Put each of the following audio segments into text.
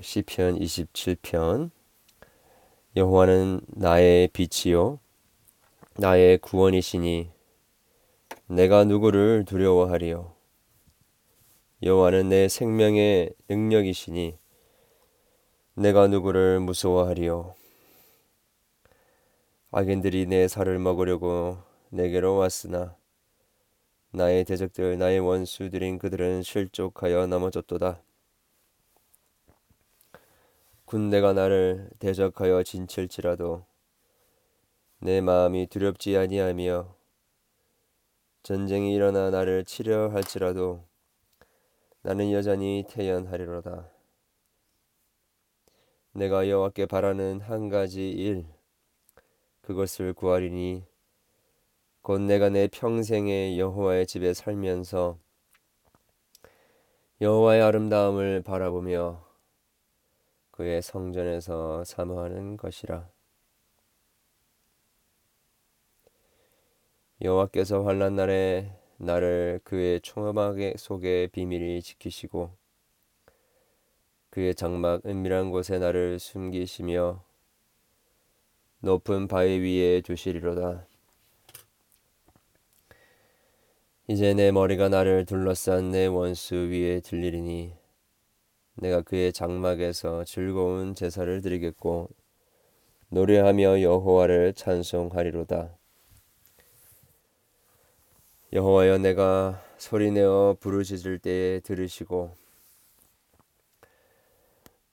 시편 27편. 여호와는 나의 빛이요 나의 구원이시니 내가 누구를 두려워하리요? 여호와는 내 생명의 능력이시니 내가 누구를 무서워하리요? 악인들이 내 살을 먹으려고 내게로 왔으나 나의 대적들 나의 원수들인 그들은 실족하여 넘어졌도다 군대가 나를 대적하여 진칠지라도 내 마음이 두렵지 아니하며 전쟁이 일어나 나를 치려 할지라도 나는 여전히 태연하리로다. 내가 여호와께 바라는 한 가지 일 그것을 구하리니 곧 내가 내 평생에 여호와의 집에 살면서 여호와의 아름다움을 바라보며 그의 성전에서 사모하는 것이라. 여호와께서 환란 날에 나를 그의 총막 속에 비밀히 지키시고 그의 장막 은밀한 곳에 나를 숨기시며 높은 바위 위에 두시리로다. 이제 내 머리가 나를 둘러싼 내 원수 위에 들리리니 내가 그의 장막에서 즐거운 제사를 드리겠고 노래하며 여호와를 찬송하리로다. 여호와여 내가 소리내어 부르짖을 때에 들으시고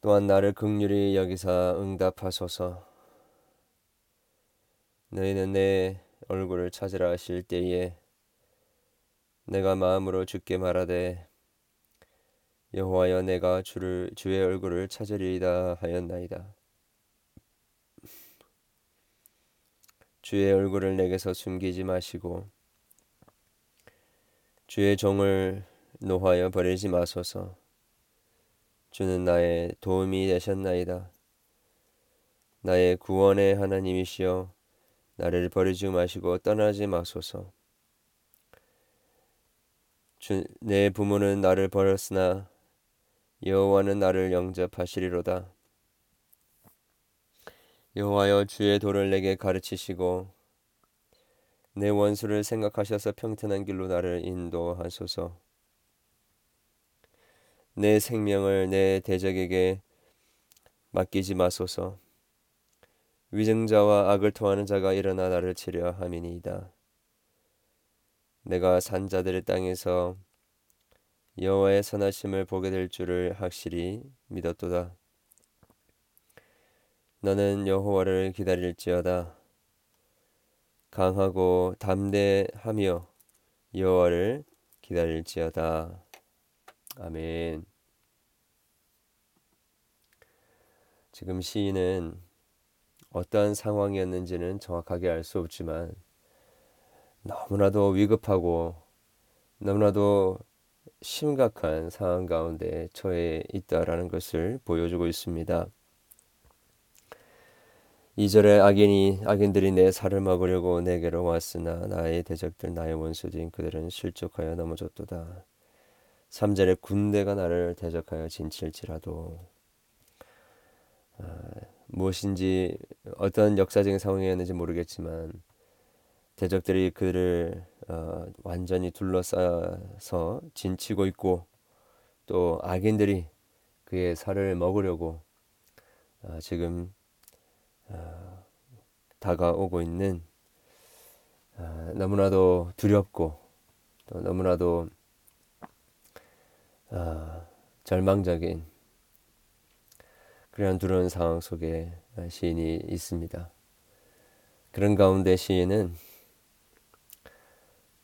또한 나를 극률히 여기사 응답하소서. 너희는 내 얼굴을 찾으라 하실 때에 내가 마음으로 죽게 말하되 여호와여 내가 주를 주의 얼굴을 찾으리이다 하였나이다. 주의 얼굴을 내게서 숨기지 마시고 주의 종을 노하여 버리지 마소서. 주는 나의 도움이 되셨나이다. 나의 구원의 하나님이시여 나를 버리지 마시고 떠나지 마소서. 주, 내 부모는 나를 버렸으나 여호와는 나를 영접하시리로다. 여호와여 주의 도를 내게 가르치시고 내 원수를 생각하셔서 평탄한 길로 나를 인도하소서. 내 생명을 내 대적에게 맡기지 마소서. 위증자와 악을 토하는 자가 일어나 나를 치려 함이니이다. 내가 산자들의 땅에서 여호와의 선하심을 보게 될 줄을 확실히 믿었도다. 너는 여호와를 기다릴지어다. 강하고 담대하며 여호와를 기다릴지어다. 아멘. 지금 시인은 어떠한 상황이었는지는 정확하게 알 수 없지만 너무나도 위급하고 너무나도 심각한 상황 가운데 처해 있다라는 것을 보여주고 있습니다. 2절에 악인이 악인들이 내 살을 먹으려고 내게로 왔으나 나의 대적들 나의 원수들인 그들은 실족하여 넘어졌도다. 3절에 군대가 나를 대적하여 진칠지라도 아, 무엇인지 어떤 역사적인 상황이었는지 모르겠지만 대적들이 그를 어, 완전히 둘러싸서 진치고 있고 또 악인들이 그의 살을 먹으려고 어, 지금 어, 다가오고 있는 어, 너무나도 두렵고 또 너무나도 어, 절망적인 그런 두려운 상황 속에 시인이 있습니다. 그런 가운데 시인은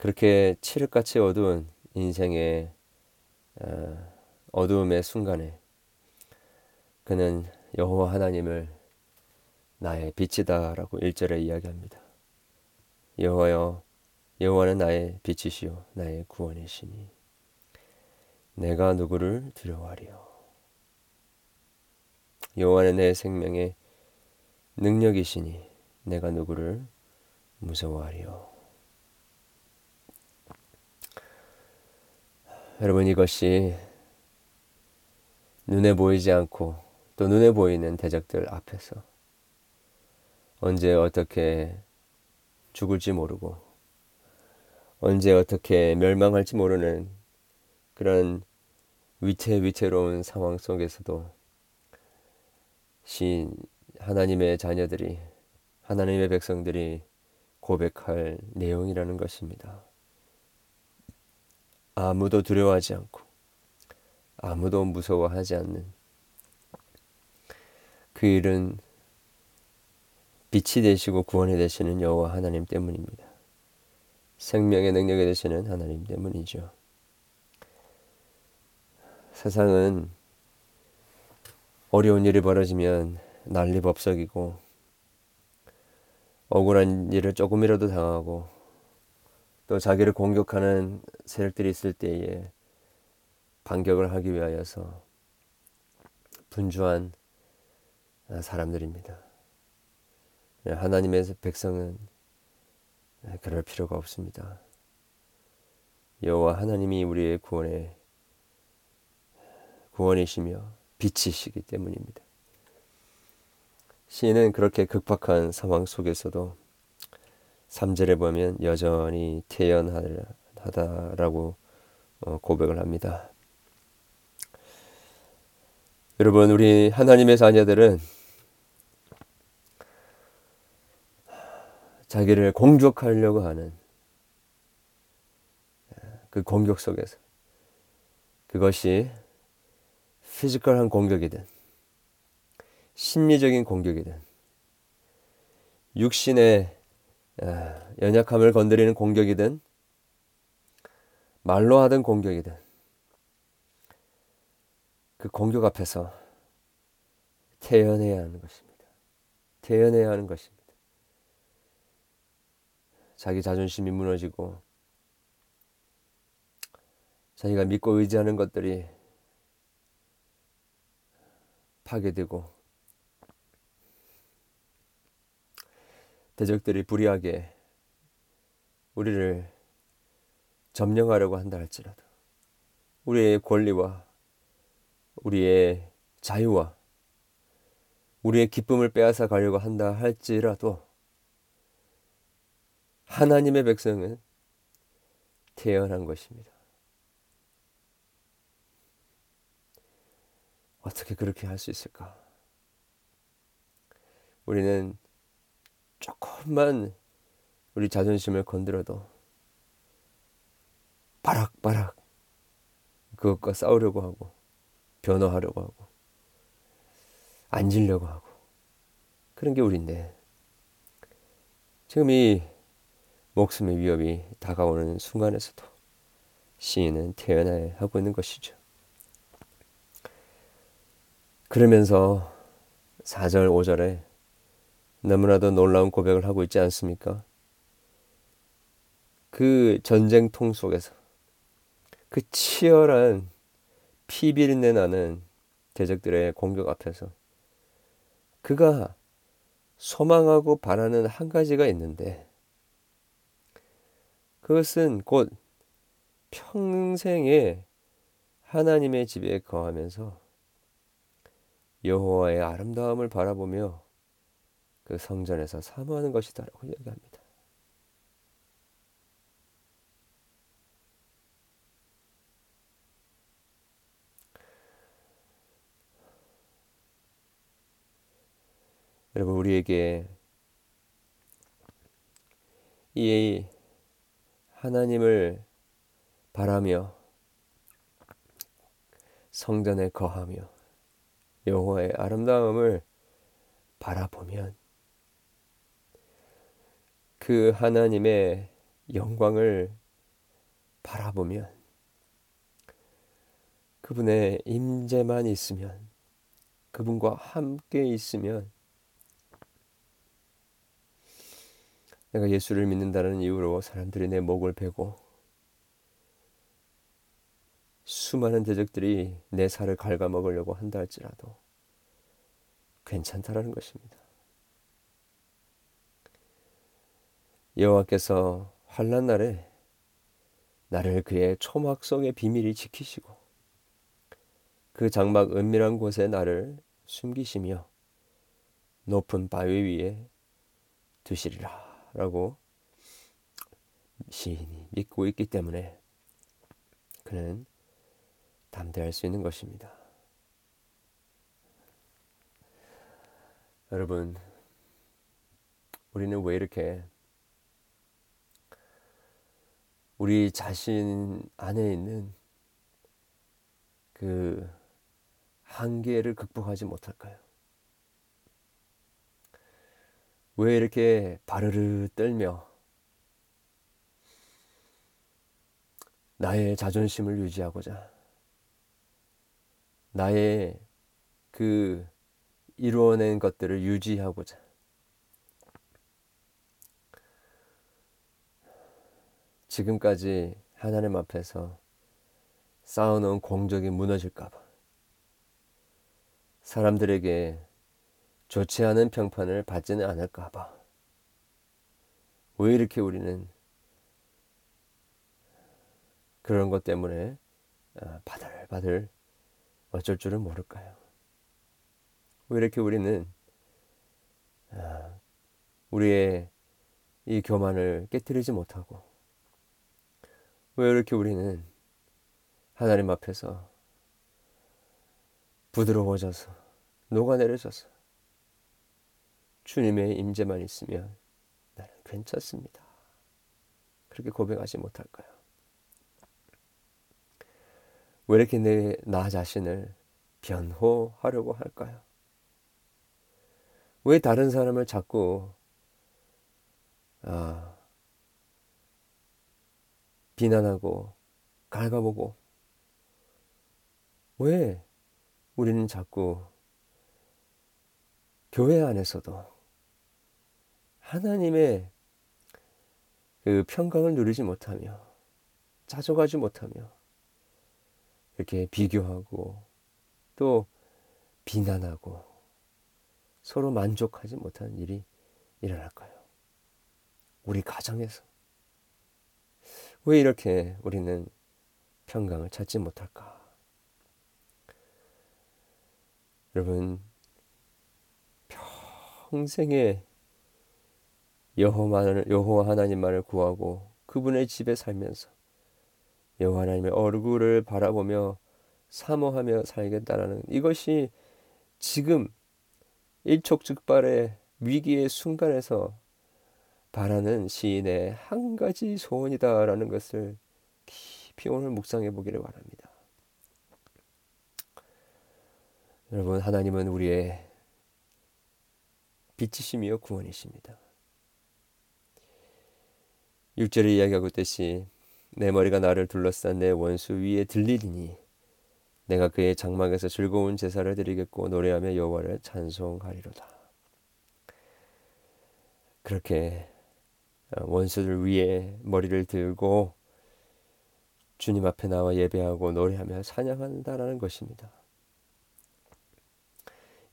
그렇게 칠흑같이 어두운 인생의 어, 어두움의 순간에 그는 여호와 하나님을 나의 빛이다라고 1절에 이야기합니다. 여호와여 여호와는 나의 빛이시요 나의 구원이시니 내가 누구를 두려워하리요 여호와는 내 생명의 능력이시니 내가 누구를 무서워하리요 여러분 이것이 눈에 보이지 않고 또 눈에 보이는 대적들 앞에서 언제 어떻게 죽을지 모르고 언제 어떻게 멸망할지 모르는 그런 위태위태로운 상황 속에서도 신 하나님의 자녀들이 하나님의 백성들이 고백할 내용이라는 것입니다. 아무도 두려워하지 않고 아무도 무서워하지 않는 그 일은 빛이 되시고 구원이 되시는 여호와 하나님 때문입니다. 생명의 능력이 되시는 하나님 때문이죠. 세상은 어려운 일이 벌어지면 난리법석이고 억울한 일을 조금이라도 당하고 또 자기를 공격하는 세력들이 있을 때에 반격을 하기 위하여서 분주한 사람들입니다. 하나님의 백성은 그럴 필요가 없습니다. 여호와 하나님이 우리의 구원의 구원이시며 빛이시기 때문입니다. 시인은 그렇게 극박한 상황 속에서도 3절에 보면 여전히 태연하다라고 어, 고백을 합니다. 여러분, 우리 하나님의 자녀들은 자기를 공격하려고 하는 그 공격 속에서 그것이 피지컬한 공격이든 심리적인 공격이든 육신의 아, 연약함을 건드리는 공격이든 말로 하던 공격이든 그 공격 앞에서 태연해야 하는 것입니다. 태연해야 하는 것입니다. 자기 자존심이 무너지고 자기가 믿고 의지하는 것들이 파괴되고 대적들이 불의하게 우리를 점령하려고 한다 할지라도 우리의 권리와 우리의 자유와 우리의 기쁨을 빼앗아 가려고 한다 할지라도 하나님의 백성은 태어난 것입니다. 어떻게 그렇게 할 수 있을까? 우리는 조금만 우리 자존심을 건드려도 바락바락 그것과 싸우려고 하고 변호하려고 하고 앉으려고 하고 그런 게 우리인데 지금 이 목숨의 위협이 다가오는 순간에서도 시인은 태어나야 하고 있는 것이죠. 그러면서 4절, 5절에 너무나도 놀라운 고백을 하고 있지 않습니까? 그 전쟁통 속에서 그 치열한 피비린내 나는 대적들의 공격 앞에서 그가 소망하고 바라는 한 가지가 있는데 그것은 곧 평생에 하나님의 집에 거하면서 여호와의 아름다움을 바라보며 그 성전에서 사모하는 것이다라고 이야기합니다. 여러분 우리에게 이 하나님을 바라며 성전에 거하며 여호와의 아름다움을 바라보면 그 하나님의 영광을 바라보면 그분의 임재만 있으면 그분과 함께 있으면 내가 예수를 믿는다는 이유로 사람들이 내 목을 베고 수많은 대적들이 내 살을 갉아먹으려고 한다 할지라도 괜찮다라는 것입니다. 여호와께서 환난 날에 나를 그의 초막 속의 비밀이 지키시고 그 장막 은밀한 곳에 나를 숨기시며 높은 바위 위에 두시리라 라고 시인이 믿고 있기 때문에 그는 담대할 수 있는 것입니다. 여러분, 우리는 왜 이렇게 우리 자신 안에 있는 그 한계를 극복하지 못할까요? 왜 이렇게 바르르 떨며 나의 자존심을 유지하고자 나의 그 이루어낸 것들을 유지하고자 지금까지 하나님 앞에서 쌓아놓은 공적이 무너질까봐 사람들에게 좋지 않은 평판을 받지는 않을까봐 왜 이렇게 우리는 그런 것 때문에 아, 바들바들 어쩔 줄은 모를까요? 왜 이렇게 우리는 아, 우리의 이 교만을 깨뜨리지 못하고 왜 이렇게 우리는 하나님 앞에서 부드러워져서 녹아내려져서 주님의 임재만 있으면 나는 괜찮습니다. 그렇게 고백하지 못할까요? 왜 이렇게 내 나 자신을 변호하려고 할까요? 왜 다른 사람을 자꾸 아, 비난하고 갉아보고 왜 우리는 자꾸 교회 안에서도 하나님의 그 평강을 누리지 못하며 짜져가지 못하며 이렇게 비교하고 또 비난하고 서로 만족하지 못하는 일이 일어날까요? 우리 가정에서 왜 이렇게 우리는 평강을 찾지 못할까? 여러분 평생에 여호와를 여호와 하나님만을 구하고 그분의 집에 살면서 여호와 하나님의 얼굴을 바라보며 사모하며 살겠다라는 이것이 지금 일촉즉발의 위기의 순간에서 바라는 시인의 한 가지 소원이다라는 것을 깊이 오늘 묵상해 보기를 바랍니다. 여러분 하나님은 우리의 빛이시며 구원이십니다. 6절에 이야기하고 있듯이 내 머리가 나를 둘러싼 내 원수 위에 들리리니 내가 그의 장막에서 즐거운 제사를 드리겠고 노래하며 여호와를 찬송하리로다. 그렇게 어, 원수들 위에 머리를 들고 주님 앞에 나와 예배하고 노래하며 찬양한다라는 것입니다.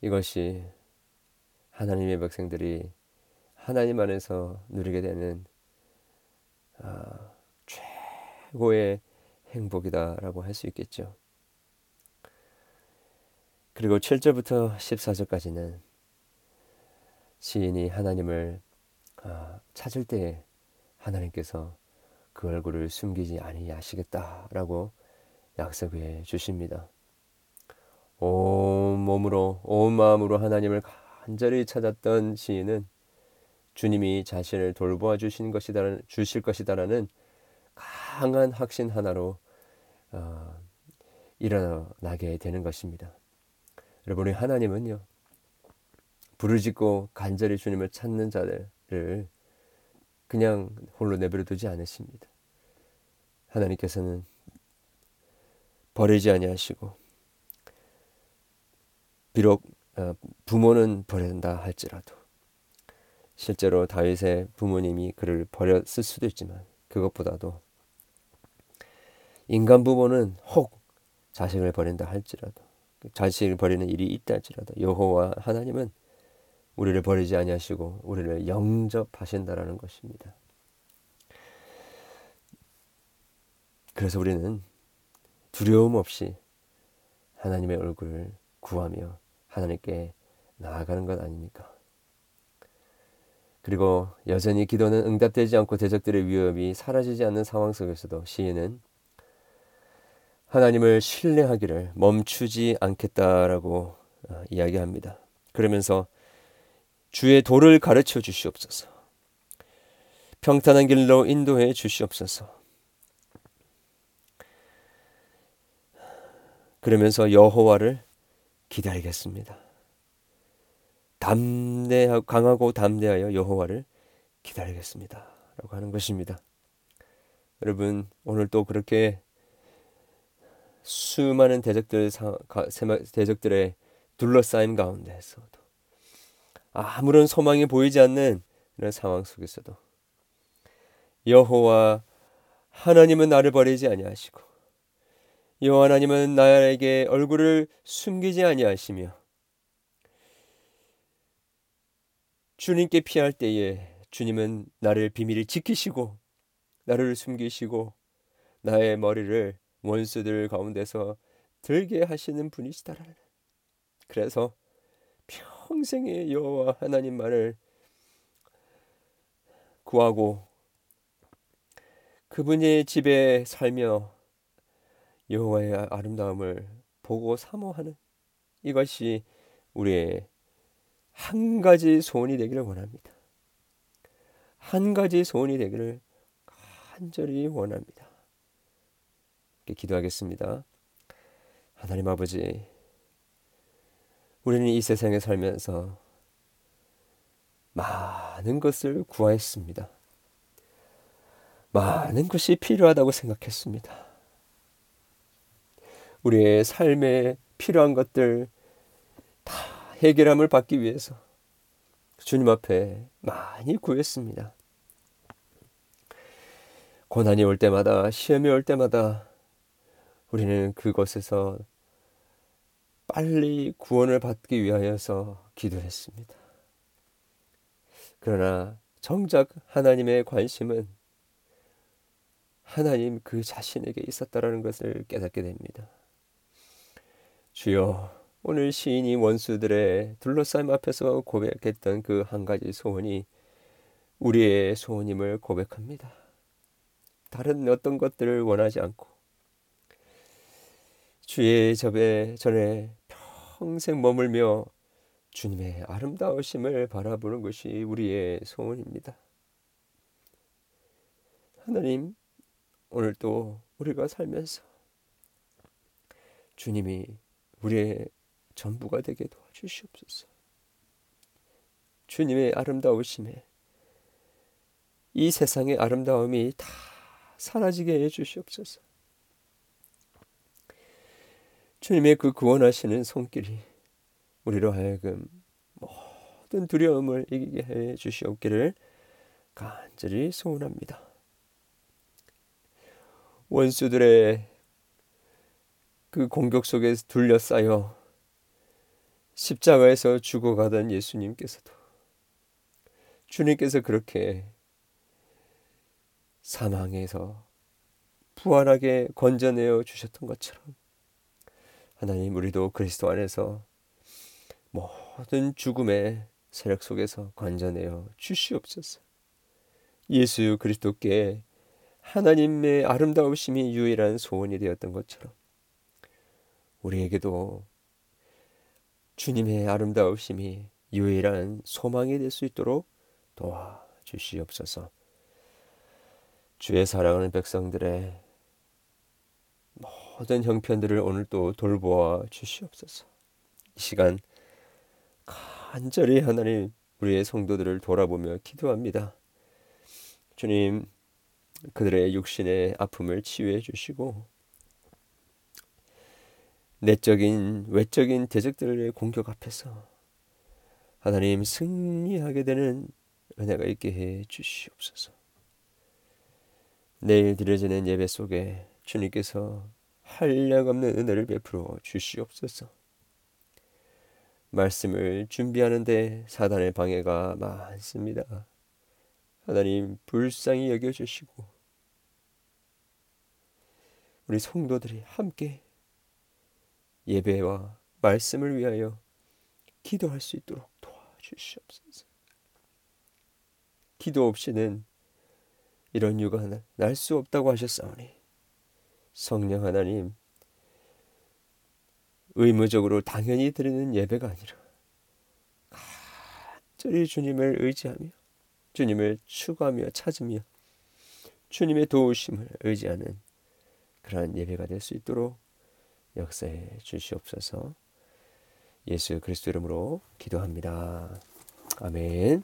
이것이 하나님의 백성들이 하나님 안에서 누리게 되는 아, 최고의 행복이다라고 할 수 있겠죠. 그리고 7절부터 14절까지는 시인이 하나님을 아, 찾을 때 하나님께서 그 얼굴을 숨기지 아니하시겠다라고 약속해 주십니다. 온 몸으로 온 마음으로 하나님을 간절히 찾았던 시인은 주님이 자신을 돌보아 주신 것이다 주실 것이다라는 강한 확신 하나로 어, 일어나게 되는 것입니다. 여러분이 하나님은요 부르짖고 간절히 주님을 찾는 자들 을 그냥 홀로 내버려 두지 않으십니다. 하나님께서는 버리지 아니하시고 비록 어, 부모는 버린다 할지라도 실제로 다윗의 부모님이 그를 버렸을 수도 있지만 그것보다도 인간 부모는 혹 자식을 버린다 할지라도 자식을 버리는 일이 있다 할지라도 여호와 하나님은 우리를 버리지 아니하시고 우리를 영접하신다라는 것입니다. 그래서 우리는 두려움 없이 하나님의 얼굴을 구하며 하나님께 나아가는 것 아닙니까? 그리고 여전히 기도는 응답되지 않고 대적들의 위협이 사라지지 않는 상황 속에서도 시인은 하나님을 신뢰하기를 멈추지 않겠다라고 어, 이야기합니다. 그러면서 주의 도를 가르쳐 주시옵소서. 평탄한 길로 인도해 주시옵소서. 그러면서 여호와를 기다리겠습니다. 담대하고 강하고 담대하여 여호와를 기다리겠습니다라고 하는 것입니다. 여러분 오늘 또 그렇게 수많은 대적들 대적들의 둘러싸임 가운데서도 아무런 소망이 보이지 않는 이런 상황 속에서도 여호와 하나님은 나를 버리지 아니하시고 여호와 하나님은 나에게 얼굴을 숨기지 아니하시며 주님께 피할 때에 주님은 나를 비밀히 지키시고 나를 숨기시고 나의 머리를 원수들 가운데서 들게 하시는 분이시다라는. 그래서 평생의 여호와 하나님만을 구하고 그분의 집에 살며 여호와의 아름다움을 보고 사모하는 이것이 우리의 한 가지 소원이 되기를 원합니다. 한 가지 소원이 되기를 간절히 원합니다. 기도하겠습니다. 하나님 아버지, 우리는 이 세상에 살면서 많은 것을 구하였습니다. 많은 것이 필요하다고 생각했습니다. 우리의 삶에 필요한 것들 다 해결함을 받기 위해서 주님 앞에 많이 구했습니다. 고난이 올 때마다, 시험이 올 때마다 우리는 그것에서 빨리 구원을 받기 위하여서 기도했습니다. 그러나 정작 하나님의 관심은 하나님 그 자신에게 있었다라는 것을 깨닫게 됩니다. 주여, 오늘 시인이 원수들의 둘러싸임 앞에서 고백했던 그 한 가지 소원이 우리의 소원임을 고백합니다. 다른 어떤 것들을 원하지 않고 주의 접에 전에 평생 머물며 주님의 아름다우심을 바라보는 것이 우리의 소원입니다. 하나님, 오늘 또 우리가 살면서 주님이 우리의 전부가 되게 도와주시옵소서. 주님의 아름다우심에 이 세상의 아름다움이 다 사라지게 해 주시옵소서. 주님의 그 구원하시는 손길이 우리로 하여금 모든 두려움을 이기게 해 주시옵기를 간절히 소원합니다. 원수들의 그 공격 속에 둘러싸여 십자가에서 죽어가던 예수님께서도 주님께서 그렇게 사망에서 부활하게 건져내어 주셨던 것처럼 하나님 우리도 그리스도 안에서 모든 죽음의 세력 속에서 건져내어 주시옵소서. 예수 그리스도께 하나님의 아름다우심이 유일한 소원이 되었던 것처럼 우리에게도 주님의 아름다우심이 유일한 소망이 될 수 있도록 도와주시옵소서. 주의 사랑하는 백성들의 모든 형편들을 오늘 또 돌보아 주시옵소서. 이 시간 간절히 하나님 우리의 성도들을 돌아보며 기도합니다. 주님 그들의 육신의 아픔을 치유해 주시고 내적인 외적인 대적들의 공격 앞에서 하나님 승리하게 되는 은혜가 있게 해 주시옵소서. 내일 드려지는 예배 속에 주님께서 한량없는 은혜를 베풀어 주시옵소서. 말씀을 준비하는데 사단의 방해가 많습니다. 하나님 불쌍히 여겨 주시고 우리 성도들이 함께 예배와 말씀을 위하여 기도할 수 있도록 도와주시옵소서. 기도 없이는 이런 유가 날 수 없다고 하셨사오니 성령 하나님 의무적으로 당연히 드리는 예배가 아니라 간절히 주님을 의지하며 주님을 추구하며 찾으며 주님의 도우심을 의지하는 그러한 예배가 될 수 있도록 역사해 주시옵소서. 예수 그리스도 이름으로 기도합니다. 아멘.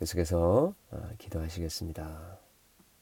계속해서 아, 기도하시겠습니다.